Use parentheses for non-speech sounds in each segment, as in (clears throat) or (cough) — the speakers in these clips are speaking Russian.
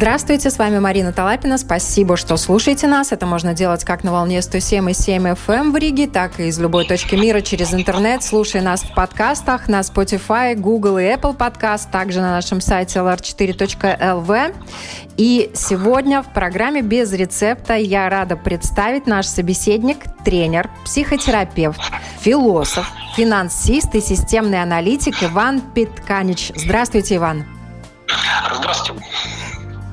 Здравствуйте, с вами Марина Талапина. Спасибо, что слушаете нас. Это можно делать как на волне 107,7 FM эм в Риге, так и из любой точки мира через интернет. Слушай нас в подкастах на Spotify, Google и Apple подкаст, также на нашем сайте lr4.lv. И сегодня в программе «Без рецепта» я рада представить наш собеседник, тренер, психотерапевт, философ, финансист и системный аналитик Иван Питканич. Здравствуйте, Иван. Здравствуйте.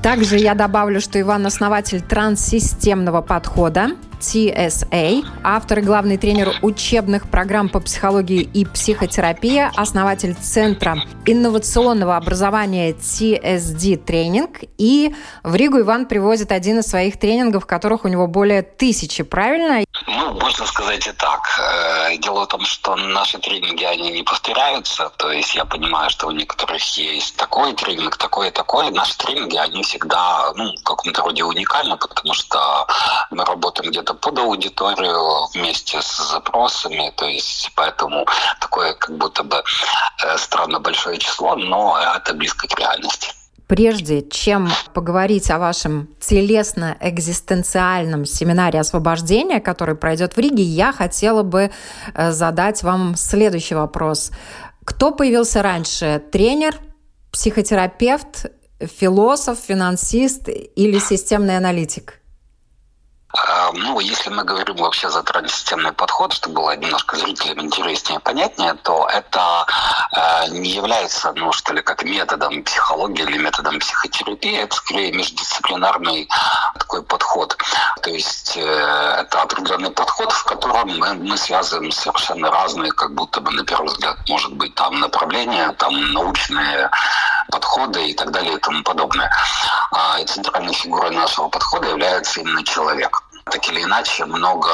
Также я добавлю, что Иван основатель транссистемного подхода, TSA, автор и главный тренер учебных программ по психологии и психотерапии, основатель Центра инновационного образования TSD тренинг. И в Ригу Иван привозит один из своих тренингов, которых у него более тысячи, правильно? Ну, можно сказать и так. Э, дело в том, что наши тренинги, они не повторяются. То есть я понимаю, что у некоторых есть такой тренинг, такой и такой. Наши тренинги, они всегда, ну, в каком-то роде уникальны, потому что мы работаем где-то под аудиторию вместе с запросами, то есть поэтому такое как будто бы э, странно большое число, но это близко к реальности. Прежде чем поговорить о вашем телесно-экзистенциальном семинаре освобождения, который пройдет в Риге, я хотела бы э, задать вам следующий вопрос. Кто появился раньше? Тренер, психотерапевт, философ, финансист или системный аналитик? А, ну, если мы говорим вообще за транссистемный подход, чтобы было немножко зрителям интереснее понятнее, то это э, не является, ну, что ли, как методом психологии или методом психотерапии, это скорее междисциплинарный такой подход. То есть э, это определенный подход, в котором мы, мы связываем совершенно разные, как будто бы, на первый взгляд, может быть, там направления, там научные подходы и так далее и тому подобное. А, центральной фигурой нашего подхода является именно человек так или иначе много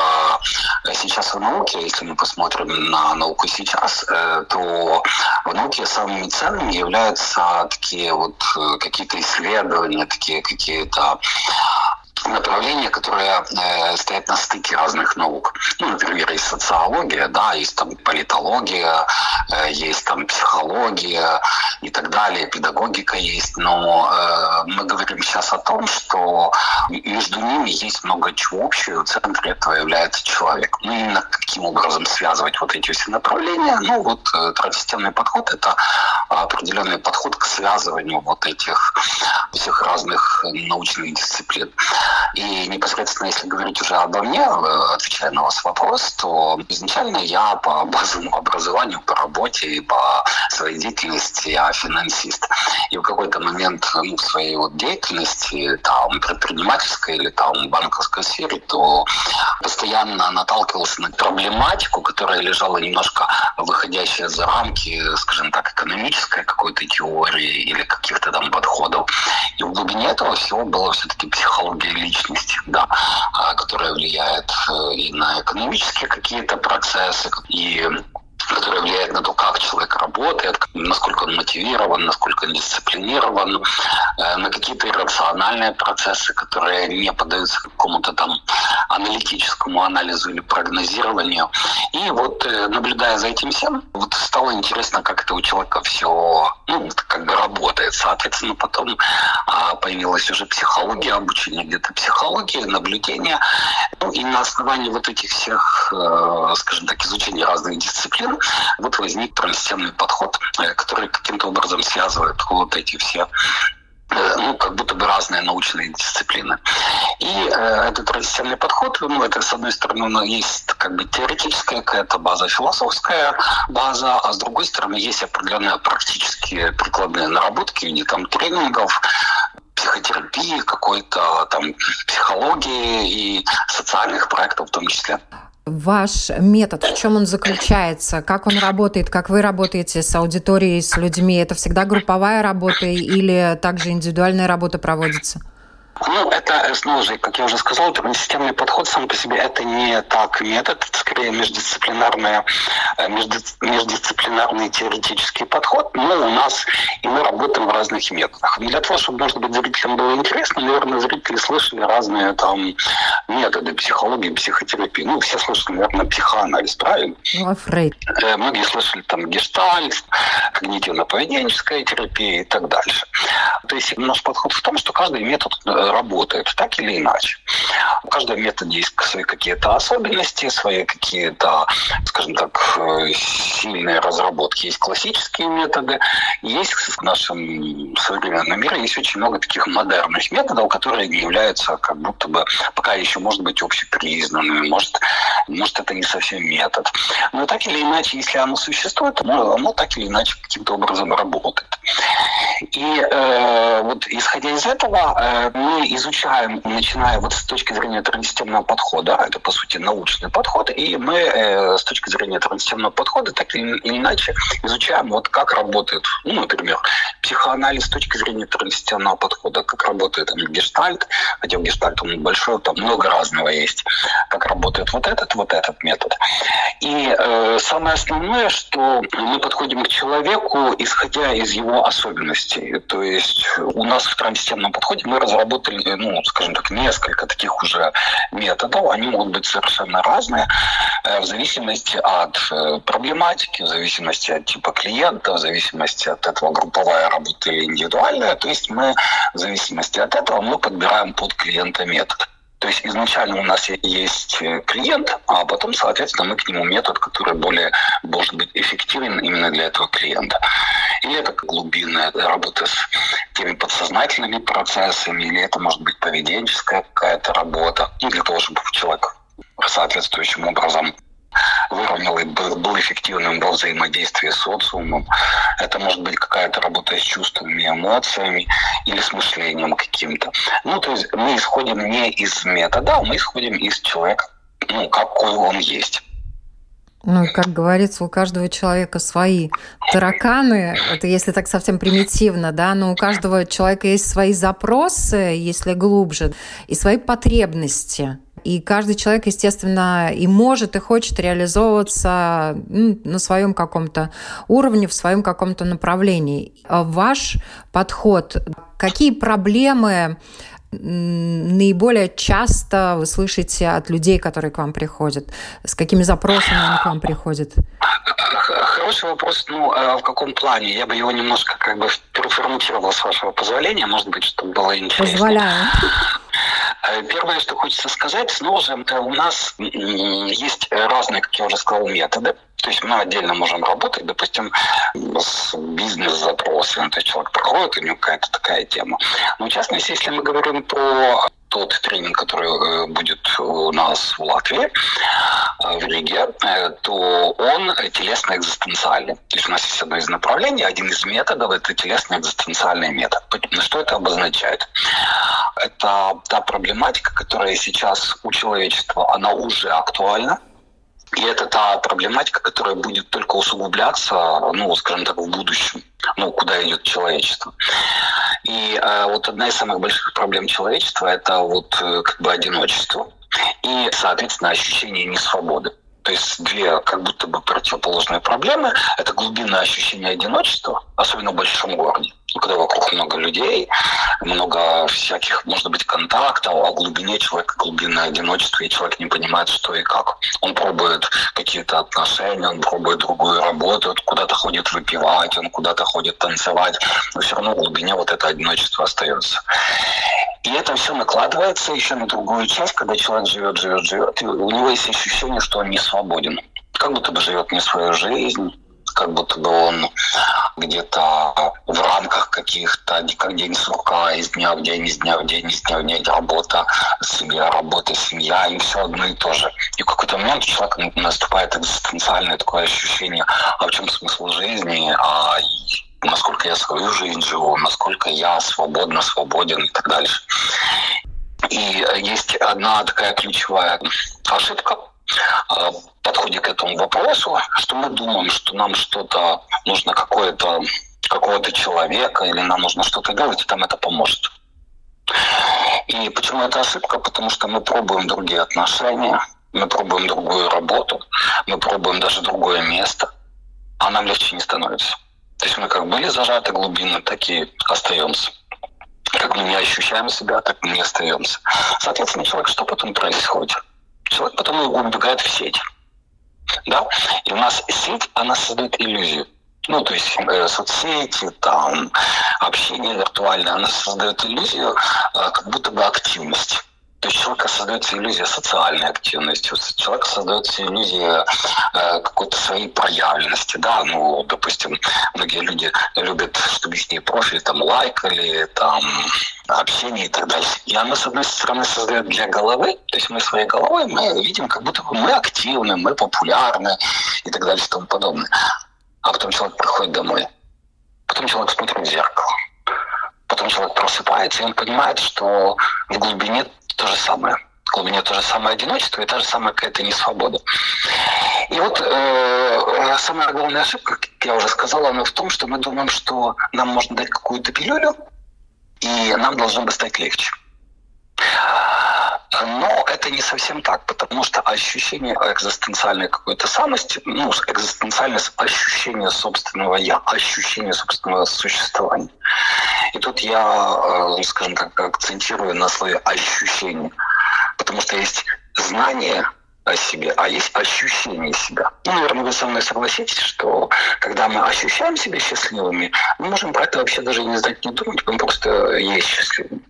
сейчас в науке, если мы посмотрим на науку сейчас, э, то в науке самыми ценными являются такие вот э, какие-то исследования, такие какие-то направления, которые э, стоят на стыке разных наук. Ну, например, есть социология, да, есть там политология, э, есть там психология и так далее, педагогика есть. Но э, мы говорим сейчас о том, что между ними есть много чего общего, в центре этого является человек. Ну, именно каким образом связывать вот эти все направления, ну, вот э, транссистемный подход – это определенный подход к связыванию вот этих всех разных научных дисциплин. И непосредственно, если говорить уже обо мне, э, отвечая на ваш вопрос, то изначально я по базовому образованию, по работе и по своей деятельности я финансист. И в какой-то момент ну, в своей вот деятельности, там, предпринимательской или там банковской сфере, то постоянно наталкивался на проблематику, которая лежала немножко выходящая за рамки, скажем так, экономической какой-то теории или каких-то там подходов. И в глубине этого всего была все-таки психология личности, да, а, которая влияет э, и на экономические какие-то процессы, и которая влияет на то, как человек работает, насколько он мотивирован, насколько он дисциплинирован, э, на какие-то иррациональные процессы, которые не поддаются какому-то там аналитическому анализу или прогнозированию. И вот э, наблюдая за этим всем, вот стало интересно, как это у человека все ну, как бы работает. Соответственно, потом а, появилась уже психология, обучение где-то психологии, наблюдение. Ну, и на основании вот этих всех, э, скажем так, изучения разных дисциплин, вот возник транссистемный подход, э, который каким-то образом связывает вот эти все э, ну, как будто бы разные научные дисциплины. И э, этот транзитивный подход, ну, это, с одной стороны, ну, есть как бы теоретическая какая-то база, философская база, а с другой стороны, есть определенные практические прикладные наработки в там тренингов, психотерапии, какой-то там психологии и социальных проектов в том числе ваш метод, в чем он заключается, как он работает, как вы работаете с аудиторией, с людьми? Это всегда групповая работа или также индивидуальная работа проводится? Ну, это, снова же, как я уже сказал, системный подход сам по себе это не так метод, это скорее междисциплинарный, э, междисциплинарный теоретический подход, но у нас и мы работаем в разных методах. Для того, чтобы, может быть, зрителям было интересно, наверное, зрители слышали разные там методы психологии, психотерапии. Ну, все слышали, наверное, психоанализ, правильно? Ну, а Фрейд? Э, многие слышали там гештальт, когнитивно-поведенческая терапия и так дальше. То есть наш подход в том, что каждый метод работает так или иначе. У каждого метода есть свои какие-то особенности, свои какие-то, скажем так, э, сильные разработки. Есть классические методы, есть в нашем современном мире есть очень много таких модерных методов, которые являются как будто бы пока еще, может быть, общепризнанными, может, может это не совсем метод. Но так или иначе, если оно существует, оно, оно так или иначе каким-то образом работает. И э, вот исходя из этого, э, мы изучаем, начиная вот с точки зрения транссистемного подхода, это по сути научный подход, и мы э, с точки зрения транссистемного подхода так или иначе изучаем вот как работает, ну, например, психоанализ с точки зрения транссистемного подхода, как работает там, гештальт, хотя в гештальт он большой, там много разного есть, как работает вот этот, вот этот метод. И э, самое основное, что мы подходим к человеку, исходя из его особенностей. То есть у нас в транссистемном подходе мы разработали, ну, скажем так, несколько таких уже методов. Они могут быть совершенно разные э, в зависимости от э, проблематики, в зависимости от типа клиента, в зависимости от этого групповая работа или индивидуальная. То есть мы в зависимости от этого мы подбираем под клиента метод. То есть изначально у нас есть э, клиент, а потом, соответственно, мы к нему метод, который более может быть эффективен именно для этого клиента. Или это глубинная работа с теми подсознательными процессами, или это может быть поведенческая какая-то работа, и для того, чтобы человек соответствующим образом выровнял и был, эффективным во взаимодействии с социумом. Это может быть какая-то работа с чувствами, эмоциями или с мышлением каким-то. Ну, то есть мы исходим не из метода, мы исходим из человека, ну, какой он есть. Ну, как говорится, у каждого человека свои тараканы. Это если так совсем примитивно, да, но у каждого человека есть свои запросы, если глубже, и свои потребности. И каждый человек, естественно, и может, и хочет реализовываться ну, на своем каком-то уровне, в своем каком-то направлении. А ваш подход, какие проблемы наиболее часто вы слышите от людей, которые к вам приходят? С какими запросами они к вам приходят? Хороший вопрос. Ну, а в каком плане? Я бы его немножко как бы переформатировал с вашего позволения, может быть, чтобы было интересно. Позволяю. Э, первое, что хочется сказать, снова же у нас есть разные, как я уже сказал, методы. То есть мы отдельно можем работать, допустим, с бизнес-запросами. То есть человек проходит, у него какая-то такая тема. Но в частности, если мы говорим про тот тренинг, который э, будет у нас в Латвии, э, в Риге, э, то он телесно-экзистенциальный. То есть у нас есть одно из направлений, один из методов – это телесно-экзистенциальный метод. Что это обозначает? Это та проблематика, которая сейчас у человечества, она уже актуальна, и это та проблематика, которая будет только усугубляться, ну, скажем так, в будущем, ну, куда идет человечество. И э, вот одна из самых больших проблем человечества – это вот э, как бы одиночество и, соответственно, ощущение несвободы. То есть две как будто бы противоположные проблемы. Это глубинное ощущение одиночества, особенно в большом городе, когда вокруг много людей, много всяких, может быть, контактов, а в глубине человека глубинное одиночество, и человек не понимает, что и как. Он пробует какие-то отношения, он пробует другую работу, он куда-то ходит выпивать, он куда-то ходит танцевать, но все равно в глубине вот это одиночество остается. И это все накладывается еще на другую часть, когда человек живет, живет, живет, и у него есть ощущение, что он не свободен. Как будто бы живет не свою жизнь, как будто бы он где-то в рамках каких-то, как день сурка, из дня в день, из дня в день, из дня в день, работа, семья, работа, семья, и все одно и то же. И в какой-то момент у человека наступает экзистенциальное такое ощущение, а в чем смысл жизни, а насколько я свою жизнь живу, насколько я свободно, свободен и так дальше. И есть одна такая ключевая ошибка подходе к этому вопросу, что мы думаем, что нам что-то нужно какое-то какого-то человека или нам нужно что-то делать, и там это поможет. И почему это ошибка? Потому что мы пробуем другие отношения, мы пробуем другую работу, мы пробуем даже другое место, а нам легче не становится. То есть мы как были зажаты глубинно, так и остаемся. Как мы не ощущаем себя, так мы не остаемся. Соответственно, человек что потом происходит? Человек потом убегает в сеть. Да? И у нас сеть, она создает иллюзию. Ну, то есть э, соцсети, там, общение виртуальное, она создает иллюзию э, как будто бы активности. То есть человека создается иллюзия социальной активности, у человека создается иллюзия э, какой-то своей проявленности. Да, ну, допустим, многие люди любят, чтобы их не профиль там лайкали, там, общение и так далее. И она, с одной стороны, создает для головы, то есть мы своей головой мы видим, как будто бы мы активны, мы популярны и так далее и тому подобное. А потом человек приходит домой. Потом человек смотрит в зеркало. Потом человек просыпается, и он понимает, что в глубине то же самое. В глубине то же самое одиночество и та же самая какая-то несвобода. И вот э, самая главная ошибка, как я уже сказал, она в том, что мы думаем, что нам можно дать какую-то пилюлю, и нам должно бы стать легче. Но это не совсем так, потому что ощущение экзистенциальной какой-то самости, ну, экзистенциальность ощущения собственного я, ощущение собственного существования. И тут я, э, скажем так, акцентирую на слове ощущение, потому что есть знание о себе, а есть ощущение себя. Ну, наверное, вы со мной согласитесь, что когда мы ощущаем себя счастливыми, мы можем про это вообще даже не знать, не думать, мы просто есть счастливыми.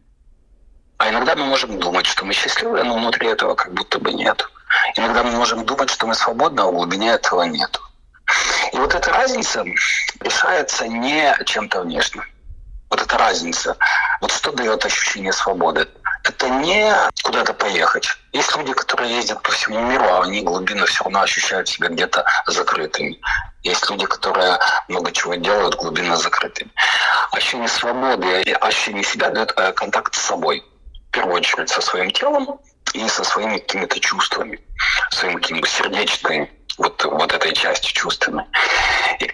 А иногда мы можем думать, что мы счастливы, но внутри этого как будто бы нет. Иногда мы можем думать, что мы свободны, а в глубине этого нет. И вот эта разница решается не чем-то внешним. Вот эта разница. Вот что дает ощущение свободы? Это не куда-то поехать. Есть люди, которые ездят по всему миру, а они глубинно все равно ощущают себя где-то закрытыми. Есть люди, которые много чего делают глубинно закрытыми. Ощущение свободы ощущение себя дает э, контакт с собой в первую очередь со своим телом и со своими какими-то чувствами, своим каким-то сердечной вот, вот этой части чувственной.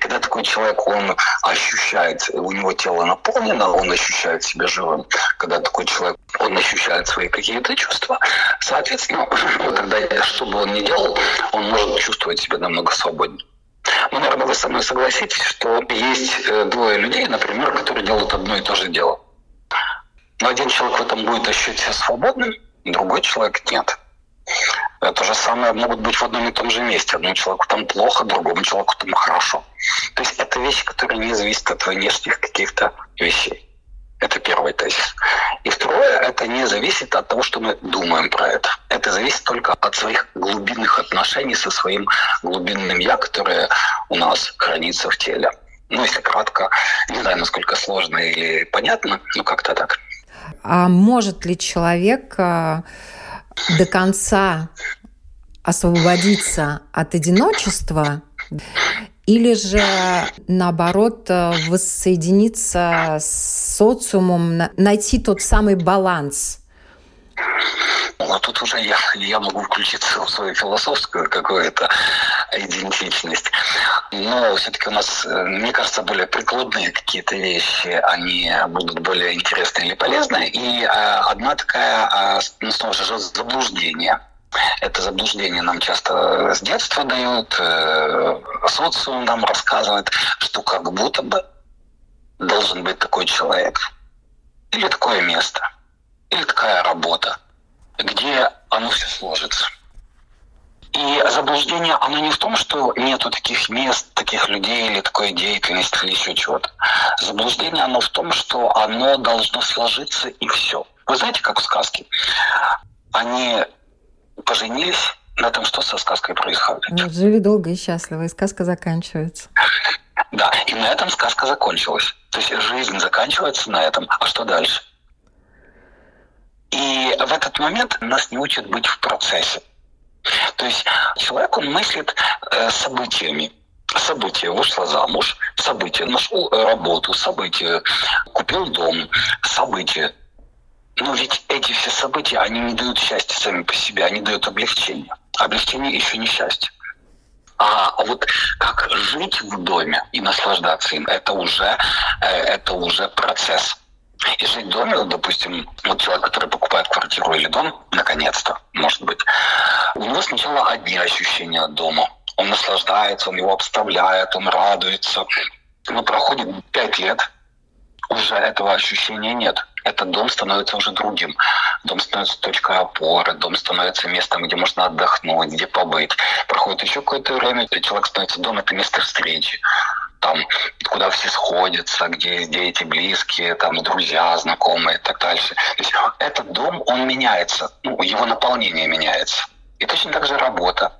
Когда такой человек, он ощущает, у него тело наполнено, он ощущает себя живым, когда такой человек, он ощущает свои какие-то чувства, соответственно, (clears throat) тогда, что бы он ни делал, он может чувствовать себя намного свободнее. Ну, наверное, вы со мной согласитесь, что есть э, двое людей, например, которые делают одно и то же дело. Но один человек в этом будет ощущать себя свободным, другой человек нет. Это же самое могут быть в одном и том же месте. Одному человеку там плохо, другому человеку там хорошо. То есть это вещи, которые не зависят от внешних каких-то вещей. Это первый тезис. И второе, это не зависит от того, что мы думаем про это. Это зависит только от своих глубинных отношений со своим глубинным «я», которое у нас хранится в теле. Ну, если кратко, не знаю, насколько сложно или понятно, но как-то так. А может ли человек а, до конца освободиться от одиночества или же, наоборот, воссоединиться с социумом, найти тот самый баланс а тут уже я, я могу включиться в свою философскую какую-то идентичность. Но все-таки у нас, э, мне кажется, более прикладные какие-то вещи, они будут более интересны или полезны. И э, одна такая, э, ну, снова же, заблуждение. Это заблуждение нам часто с детства дают, э, социум нам рассказывает, что как будто бы должен быть такой человек. Или такое место. Или такая работа где оно все сложится. И заблуждение, оно не в том, что нету таких мест, таких людей или такой деятельности или еще чего-то. Заблуждение, оно в том, что оно должно сложиться и все. Вы знаете, как в сказке? Они поженились, на этом что со сказкой происходит? Ну, жили долго и счастливо, и сказка заканчивается. Да, и на этом сказка закончилась. То есть жизнь заканчивается на этом. А что дальше? И в этот момент нас не учат быть в процессе. То есть человек, он мыслит э, событиями. Событие, вышла замуж, событие, нашел работу, событие, купил дом, событие. Но ведь эти все события, они не дают счастья сами по себе, они дают облегчение. Облегчение еще не счастье. А вот как жить в доме и наслаждаться им, это уже, э, это уже процесс. И жить в доме, допустим, вот человек, который покупает квартиру или дом, наконец-то, может быть, у него сначала одни ощущения от дома. Он наслаждается, он его обставляет, он радуется. Но проходит пять лет, уже этого ощущения нет. Этот дом становится уже другим. Дом становится точкой опоры, дом становится местом, где можно отдохнуть, где побыть. Проходит еще какое-то время, и человек становится дом, это место встречи там, куда все сходятся, где дети близкие, там, друзья, знакомые и так дальше. То есть этот дом, он меняется, ну, его наполнение меняется. И точно так же работа.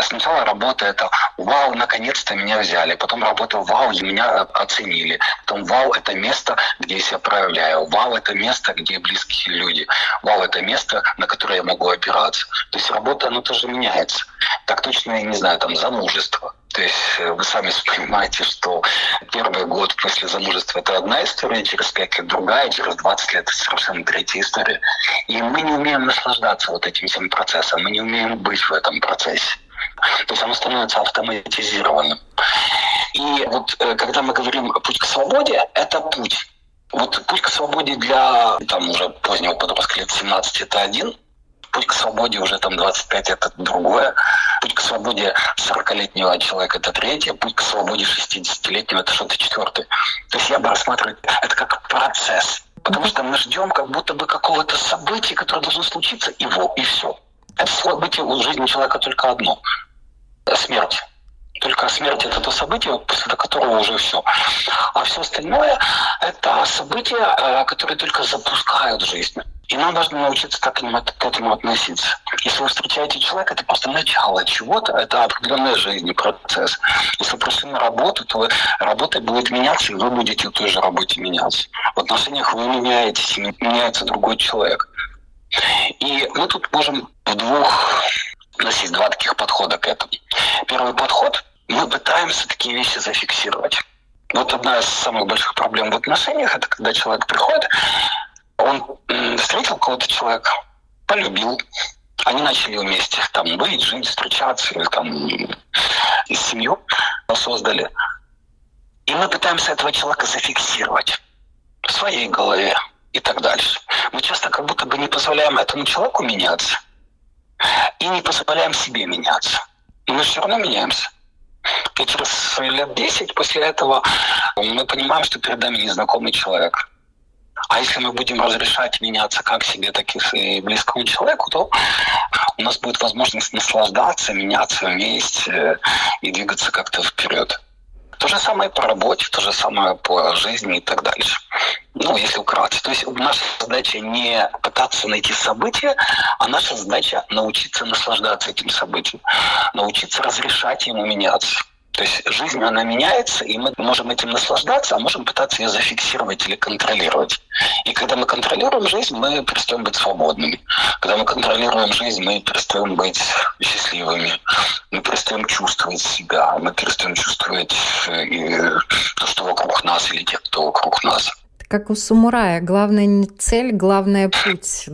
Сначала работа это «Вау, наконец-то меня взяли». Потом работа «Вау, меня оценили». Потом «Вау, это место, где я себя проявляю». «Вау, это место, где близкие люди». «Вау, это место, на которое я могу опираться». То есть работа, она тоже меняется. Так точно, я не знаю, там замужество. То есть э, вы сами понимаете, что первый год после замужества это одна история, через 5 лет другая, через 20 лет это совершенно третья история. И мы не умеем наслаждаться вот этим всем процессом, мы не умеем быть в этом процессе. То есть оно становится автоматизированным. И вот э, когда мы говорим «путь к свободе», это путь. Вот путь к свободе для там, уже позднего подростка лет 17 – это один, путь к свободе уже там 25 – это другое, путь к свободе 40-летнего человека – это третье, путь к свободе 60-летнего – это что-то четвертое. То есть я бы рассматривал это как процесс. Потому что мы ждем как будто бы какого-то события, которое должно случиться, и, во, и все. Это событие в жизни человека только одно – смерть. Только смерть – это то событие, после которого уже все. А все остальное – это события, э, которые только запускают жизнь. И нам нужно научиться так к этому относиться. Если вы встречаете человека, это просто начало чего-то, это определенная жизнь, процесс. Если вы пришли на работу, то работа будет меняться, и вы будете в той же работе меняться. В отношениях вы меняетесь, меняется другой человек. И мы тут можем в двух... У нас есть два таких подхода к этому. Первый подход – мы пытаемся такие вещи зафиксировать. Вот одна из самых больших проблем в отношениях – это когда человек приходит, он встретил кого-то человека, полюбил, они начали вместе там быть, жить, встречаться, или там семью создали. И мы пытаемся этого человека зафиксировать в своей голове и так дальше. Мы часто как будто бы не позволяем этому человеку меняться и не позволяем себе меняться. И мы все равно меняемся. И через лет 10 после этого мы понимаем, что перед нами незнакомый человек. А если мы будем разрешать меняться как себе, так и близкому человеку, то у нас будет возможность наслаждаться, меняться вместе и двигаться как-то вперед. То же самое по работе, то же самое по жизни и так дальше. Ну, если вкратце. То есть наша задача не пытаться найти события, а наша задача научиться наслаждаться этим событием, научиться разрешать ему меняться. То есть жизнь, она меняется, и мы можем этим наслаждаться, а можем пытаться ее зафиксировать или контролировать. И когда мы контролируем жизнь, мы перестаем быть свободными. Когда мы контролируем жизнь, мы перестаем быть счастливыми. Мы перестаем чувствовать себя. Мы перестаем чувствовать э, и то, что вокруг нас, или тех, кто вокруг нас как у самурая. Главное не цель, главное путь.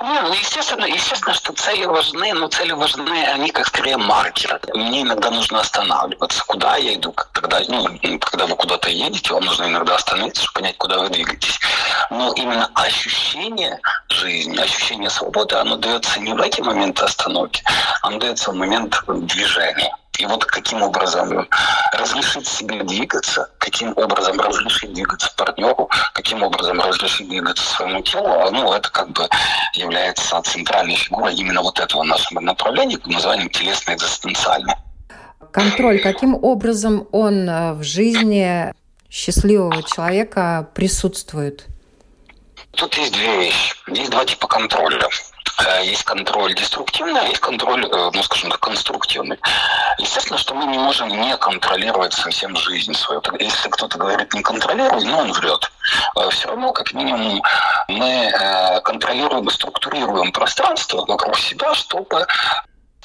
Ну, ну, естественно, естественно, что цели важны, но цели важны, они как скорее маркеры. Мне иногда нужно останавливаться. Куда я иду? Когда, ну, когда вы куда-то едете, вам нужно иногда остановиться, чтобы понять, куда вы двигаетесь. Но именно ощущение жизни, ощущение свободы, оно дается не в эти моменты остановки, оно дается в момент движения. И вот каким образом разрешить себе двигаться, каким образом разрешить двигаться партнеру, каким образом разрешить двигаться своему телу, а, ну, это как бы является центральной фигурой именно вот этого нашего направления, под названием телесно-экзистенциальное. Контроль, каким образом он э, в жизни счастливого человека присутствует? Тут есть две вещи. Есть два типа контроля. Э, есть контроль деструктивный, а есть контроль, э, ну, скажем так, конструктивный. Естественно, что мы не можем не контролировать совсем жизнь свою. Если кто-то говорит «не контролируй», ну, он врет. Э, Все равно, как минимум, мы контролируем и структурируем пространство вокруг себя, чтобы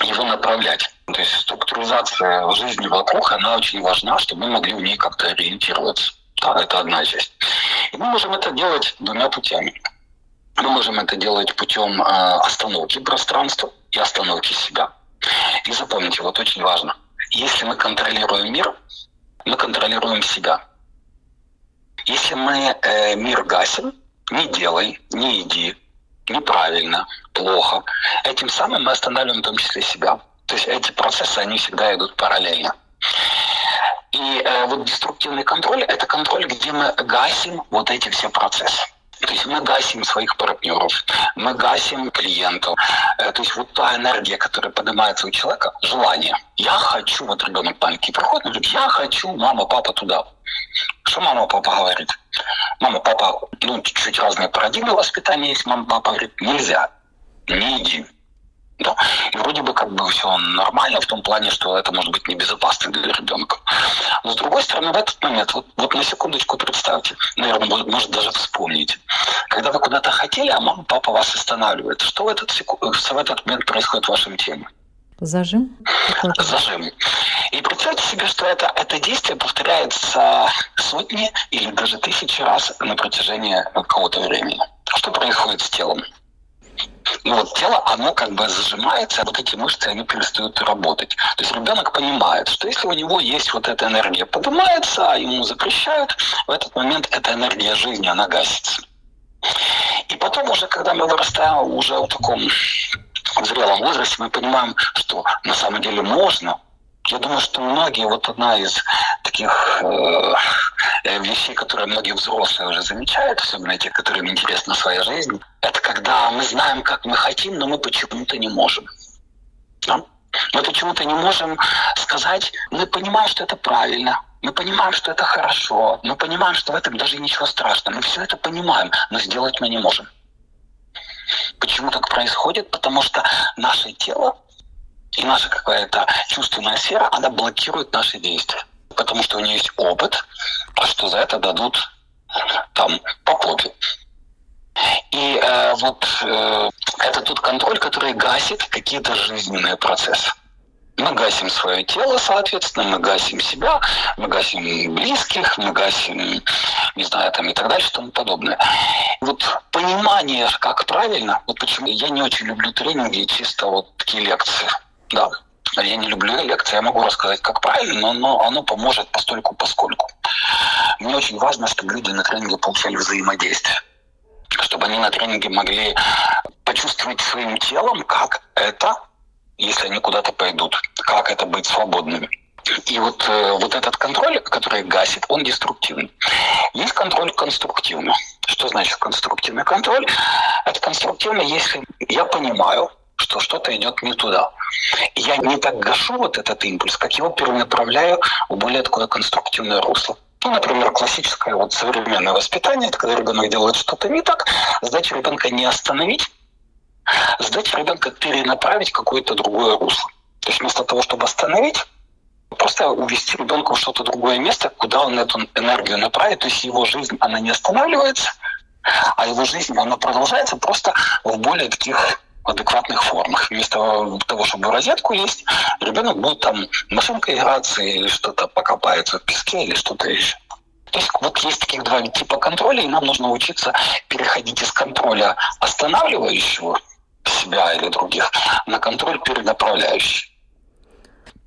его направлять. То есть структуризация жизни вокруг, она очень важна, чтобы мы могли в ней как-то ориентироваться. Да, это одна часть. И мы можем это делать двумя путями. Мы можем это делать путем э, остановки пространства и остановки себя. И запомните, вот очень важно, если мы контролируем мир, мы контролируем себя. Если мы э, мир гасим, не делай, не иди, неправильно, плохо, этим самым мы останавливаем в том числе себя. То есть эти процессы, они всегда идут параллельно. И э, вот деструктивный контроль – это контроль, где мы гасим вот эти все процессы. То есть мы гасим своих партнеров, мы гасим клиентов. Э, то есть вот та энергия, которая поднимается у человека, желание. Я хочу, вот ребенок маленький приходит, говорит, я хочу, мама, папа туда. Что мама, папа говорит? Мама, папа, ну, чуть-чуть разные парадигмы воспитания есть. Мама, папа говорит, нельзя, не иди. Да? И вроде бы как бы все нормально в том плане, что это может быть небезопасно для ребенка. Но с другой стороны, в этот момент, вот, вот на секундочку представьте, наверное, может, может даже вспомните, когда вы куда-то хотели, а мама, папа вас останавливает. Что в этот, секу... в этот момент происходит в вашем теле? Зажим? Зажим. И представьте себе, что это, это действие повторяется сотни или даже тысячи раз на протяжении какого-то времени. Что происходит с телом? Ну, вот тело, оно как бы зажимается, а вот эти мышцы, они перестают работать. То есть ребенок понимает, что если у него есть вот эта энергия поднимается, а ему запрещают, в этот момент эта энергия жизни, она гасится. И потом уже, когда мы вырастаем уже в таком зрелом возрасте, мы понимаем, что на самом деле можно я думаю, что многие, вот одна из таких э, э, вещей, которые многие взрослые уже замечают, особенно те, которым интересна своя жизнь, это когда мы знаем, как мы хотим, но мы почему-то не можем. Да? Мы почему-то не можем сказать, мы понимаем, что это правильно, мы понимаем, что это хорошо, мы понимаем, что в этом даже ничего страшного, мы все это понимаем, но сделать мы не можем. Почему так происходит? Потому что наше тело и наша какая-то чувственная сфера, она блокирует наши действия. Потому что у нее есть опыт, а что за это дадут там по попе. И э, вот э, это тот контроль, который гасит какие-то жизненные процессы. Мы гасим свое тело, соответственно, мы гасим себя, мы гасим близких, мы гасим, не знаю, там и так дальше, и тому подобное. Вот понимание, как правильно, вот почему я не очень люблю тренинги, чисто вот такие лекции. Да. Я не люблю лекции, я могу рассказать, как правильно, но оно поможет постольку поскольку. Мне очень важно, чтобы люди на тренинге получали взаимодействие. Чтобы они на тренинге могли почувствовать своим телом, как это, если они куда-то пойдут, как это быть свободными. И вот, э, вот этот контроль, который гасит, он деструктивный. Есть контроль конструктивный. Что значит конструктивный контроль? Это конструктивный, если я понимаю, что что-то идет не туда. Я не так гашу вот этот импульс, как его перенаправляю в более такое конструктивное русло. Ну, например, классическое вот современное воспитание, это когда ребенок делает что-то не так, задача ребенка не остановить, задача ребенка перенаправить какое-то другое русло. То есть вместо того, чтобы остановить, просто увести ребенка в что-то другое место, куда он эту энергию направит. То есть его жизнь, она не останавливается, а его жизнь, она продолжается просто в более таких адекватных формах. Вместо того, чтобы розетку есть, ребенок будет там машинкой играться или что-то покопается в песке или что-то еще. То есть вот есть таких два типа контроля, и нам нужно учиться переходить из контроля останавливающего себя или других на контроль перенаправляющий.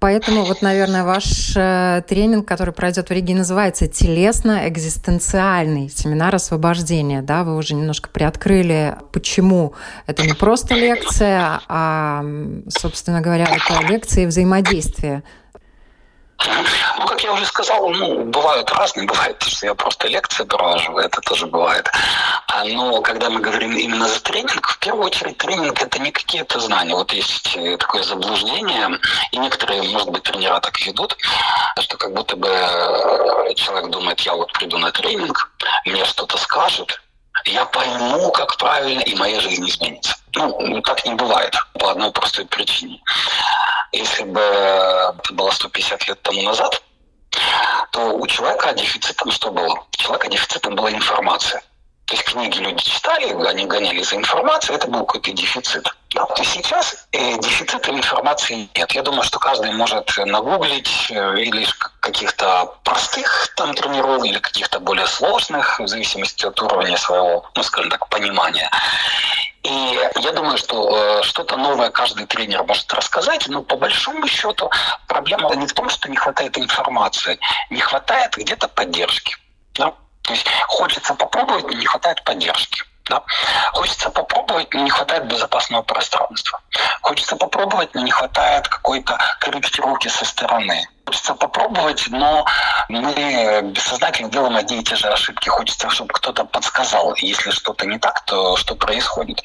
Поэтому вот, наверное, ваш э, тренинг, который пройдет в Риге, называется «Телесно-экзистенциальный семинар освобождения». Да, вы уже немножко приоткрыли, почему это не просто лекция, а, собственно говоря, это лекции взаимодействия ну, как я уже сказал, ну, бывают разные, бывает, что я просто лекции провожу, это тоже бывает. А, но когда мы говорим именно за тренинг, в первую очередь тренинг это не какие-то знания. Вот есть э, такое заблуждение, и некоторые, может быть, тренера так ведут, что как будто бы э, человек думает, я вот приду на тренинг, мне что-то скажут, я пойму, как правильно, и моя жизнь изменится. Ну, так не бывает по одной простой причине. Если бы это было 150 лет тому назад, то у человека дефицитом что было? У человека дефицитом была информация. То есть книги люди читали, они гоняли за информацией, это был какой-то дефицит. Да. То есть сейчас э, дефицита информации нет. Я думаю, что каждый может нагуглить э, или каких-то простых там тренировок, или каких-то более сложных, в зависимости от уровня своего, ну, скажем так, понимания. И я думаю, что э, что-то новое каждый тренер может рассказать, но по большому счету проблема не в том, что не хватает информации, не хватает где-то поддержки. Да? То есть хочется попробовать, но не хватает поддержки. Да? Хочется попробовать, но не хватает безопасного пространства. Хочется попробовать, но не хватает какой-то корректировки со стороны. Хочется попробовать, но мы бессознательно делаем одни и те же ошибки. Хочется, чтобы кто-то подсказал, если что-то не так, то что происходит.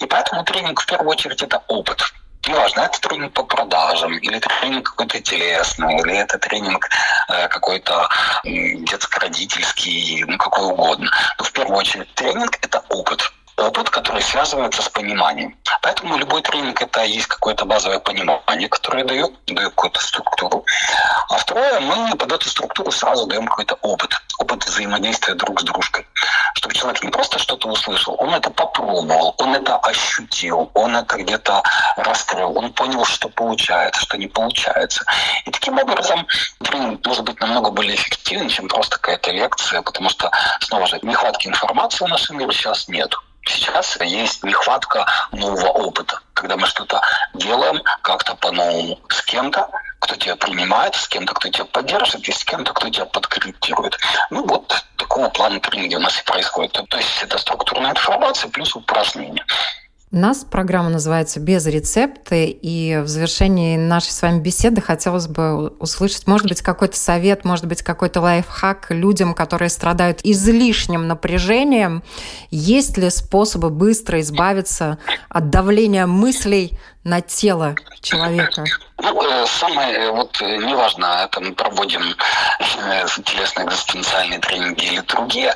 И поэтому тренинг в первую очередь это опыт неважно, это тренинг по продажам, или тренинг какой-то телесный, или это тренинг э, какой-то детско-родительский, ну какой угодно. Но в первую очередь тренинг – это опыт опыт, который связывается с пониманием. Поэтому любой тренинг это есть какое-то базовое понимание, которое дает, дает какую-то структуру. А второе, мы под эту структуру сразу даем какой-то опыт, опыт взаимодействия друг с дружкой. Чтобы человек не просто что-то услышал, он это попробовал, он это ощутил, он это где-то раскрыл, он понял, что получается, что не получается. И таким образом тренинг может быть намного более эффективен, чем просто какая-то лекция, потому что, снова же, нехватки информации в нашем мире сейчас нет. Сейчас есть нехватка нового опыта, когда мы что-то делаем как-то по-новому с кем-то, кто тебя принимает, с кем-то, кто тебя поддержит, и с кем-то, кто тебя подкорректирует. Ну вот такого плана тренинги у нас и происходит. То есть это структурная информация плюс упражнения. У нас программа называется «Без рецепты», и в завершении нашей с вами беседы хотелось бы услышать, может быть, какой-то совет, может быть, какой-то лайфхак людям, которые страдают излишним напряжением. Есть ли способы быстро избавиться от давления мыслей на тело человека? Ну, э, самое, э, вот э, неважно, мы проводим телесно-экзистенциальные тренинги или другие,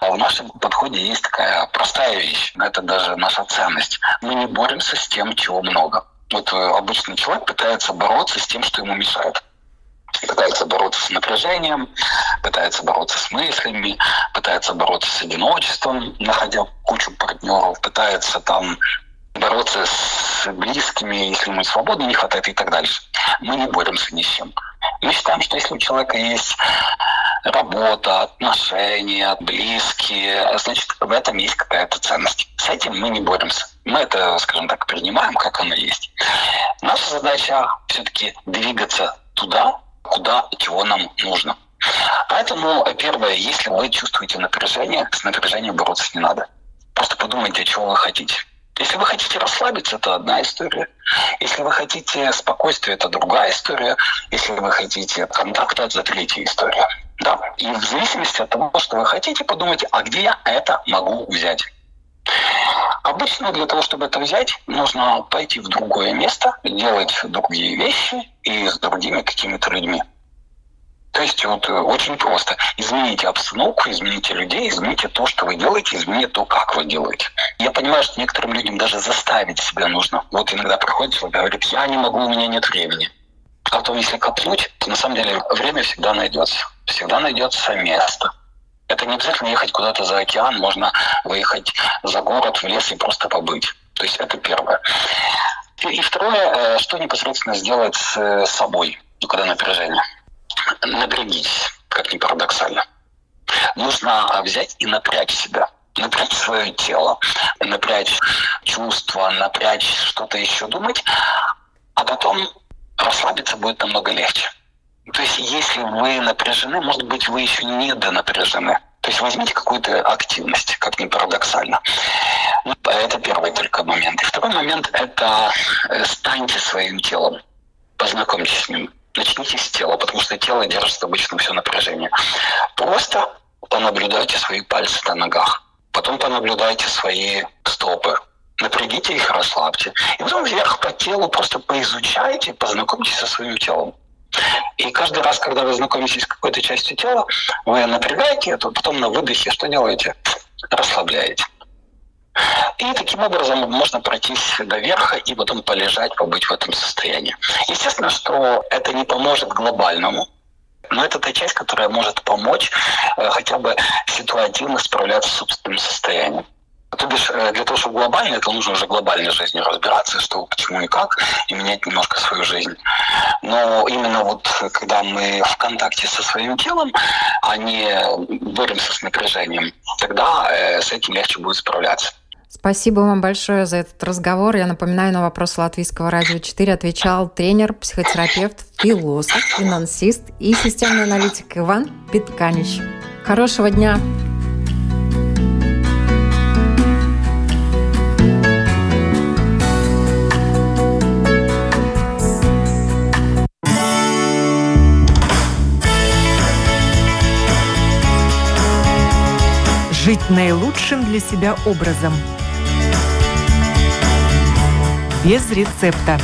а в нашем подходе есть такая простая вещь, это даже наша ценность. Мы не боремся с тем, чего много. Вот обычный человек пытается бороться с тем, что ему мешает пытается бороться с напряжением, пытается бороться с мыслями, пытается бороться с одиночеством, находя кучу партнеров, пытается там бороться с близкими, если ему свободы не хватает и так дальше. Мы не боремся ни с чем. Мы считаем, что если у человека есть работа, отношения, близкие, значит, в этом есть какая-то ценность. С этим мы не боремся. Мы это, скажем так, принимаем, как оно есть. Наша задача все-таки двигаться туда, куда, чего нам нужно. Поэтому, первое, если вы чувствуете напряжение, с напряжением бороться не надо. Просто подумайте, чего вы хотите. Если вы хотите расслабиться, это одна история. Если вы хотите спокойствия, это другая история. Если вы хотите контакта, это третья история. Да. И в зависимости от того, что вы хотите, подумайте, а где я это могу взять? Обычно для того, чтобы это взять, нужно пойти в другое место, делать другие вещи и с другими какими-то людьми. То есть вот э, очень просто. Измените обстановку, измените людей, измените то, что вы делаете, измените то, как вы делаете. Я понимаю, что некоторым людям даже заставить себя нужно. Вот иногда приходит человек, говорит, я не могу, у меня нет времени. А потом, если копнуть, то на самом деле время всегда найдется. Всегда найдется место. Это не обязательно ехать куда-то за океан, можно выехать за город, в лес и просто побыть. То есть это первое. И, второе, э, что непосредственно сделать с э, собой, ну, когда напряжение напрягитесь, как ни парадоксально. Нужно взять и напрячь себя напрячь свое тело, напрячь чувства, напрячь что-то еще думать, а потом расслабиться будет намного легче. То есть, если вы напряжены, может быть, вы еще не донапряжены. То есть возьмите какую-то активность, как ни парадоксально. Ну, это первый только момент. И второй момент – это э, станьте своим телом, познакомьтесь с ним начните с тела, потому что тело держит обычно все напряжение. Просто понаблюдайте свои пальцы на ногах. Потом понаблюдайте свои стопы. Напрягите их, расслабьте. И потом вверх по телу просто поизучайте, познакомьтесь со своим телом. И каждый раз, когда вы знакомитесь с какой-то частью тела, вы напрягаете это, потом на выдохе что делаете? Расслабляете. И таким образом можно пройтись до верха и потом полежать, побыть в этом состоянии. Естественно, что это не поможет глобальному, но это та часть, которая может помочь э, хотя бы ситуативно справляться с собственным состоянием. То бишь, э, для того, чтобы глобально, это нужно уже глобальной жизнью разбираться, что, почему и как, и менять немножко свою жизнь. Но именно вот когда мы в контакте со своим телом, а не боремся с напряжением, тогда э, с этим легче будет справляться. Спасибо вам большое за этот разговор. Я напоминаю, на вопрос Латвийского радио 4 отвечал тренер, психотерапевт, философ, финансист и системный аналитик Иван Питканич. Хорошего дня! Жить наилучшим для себя образом – без рецепта.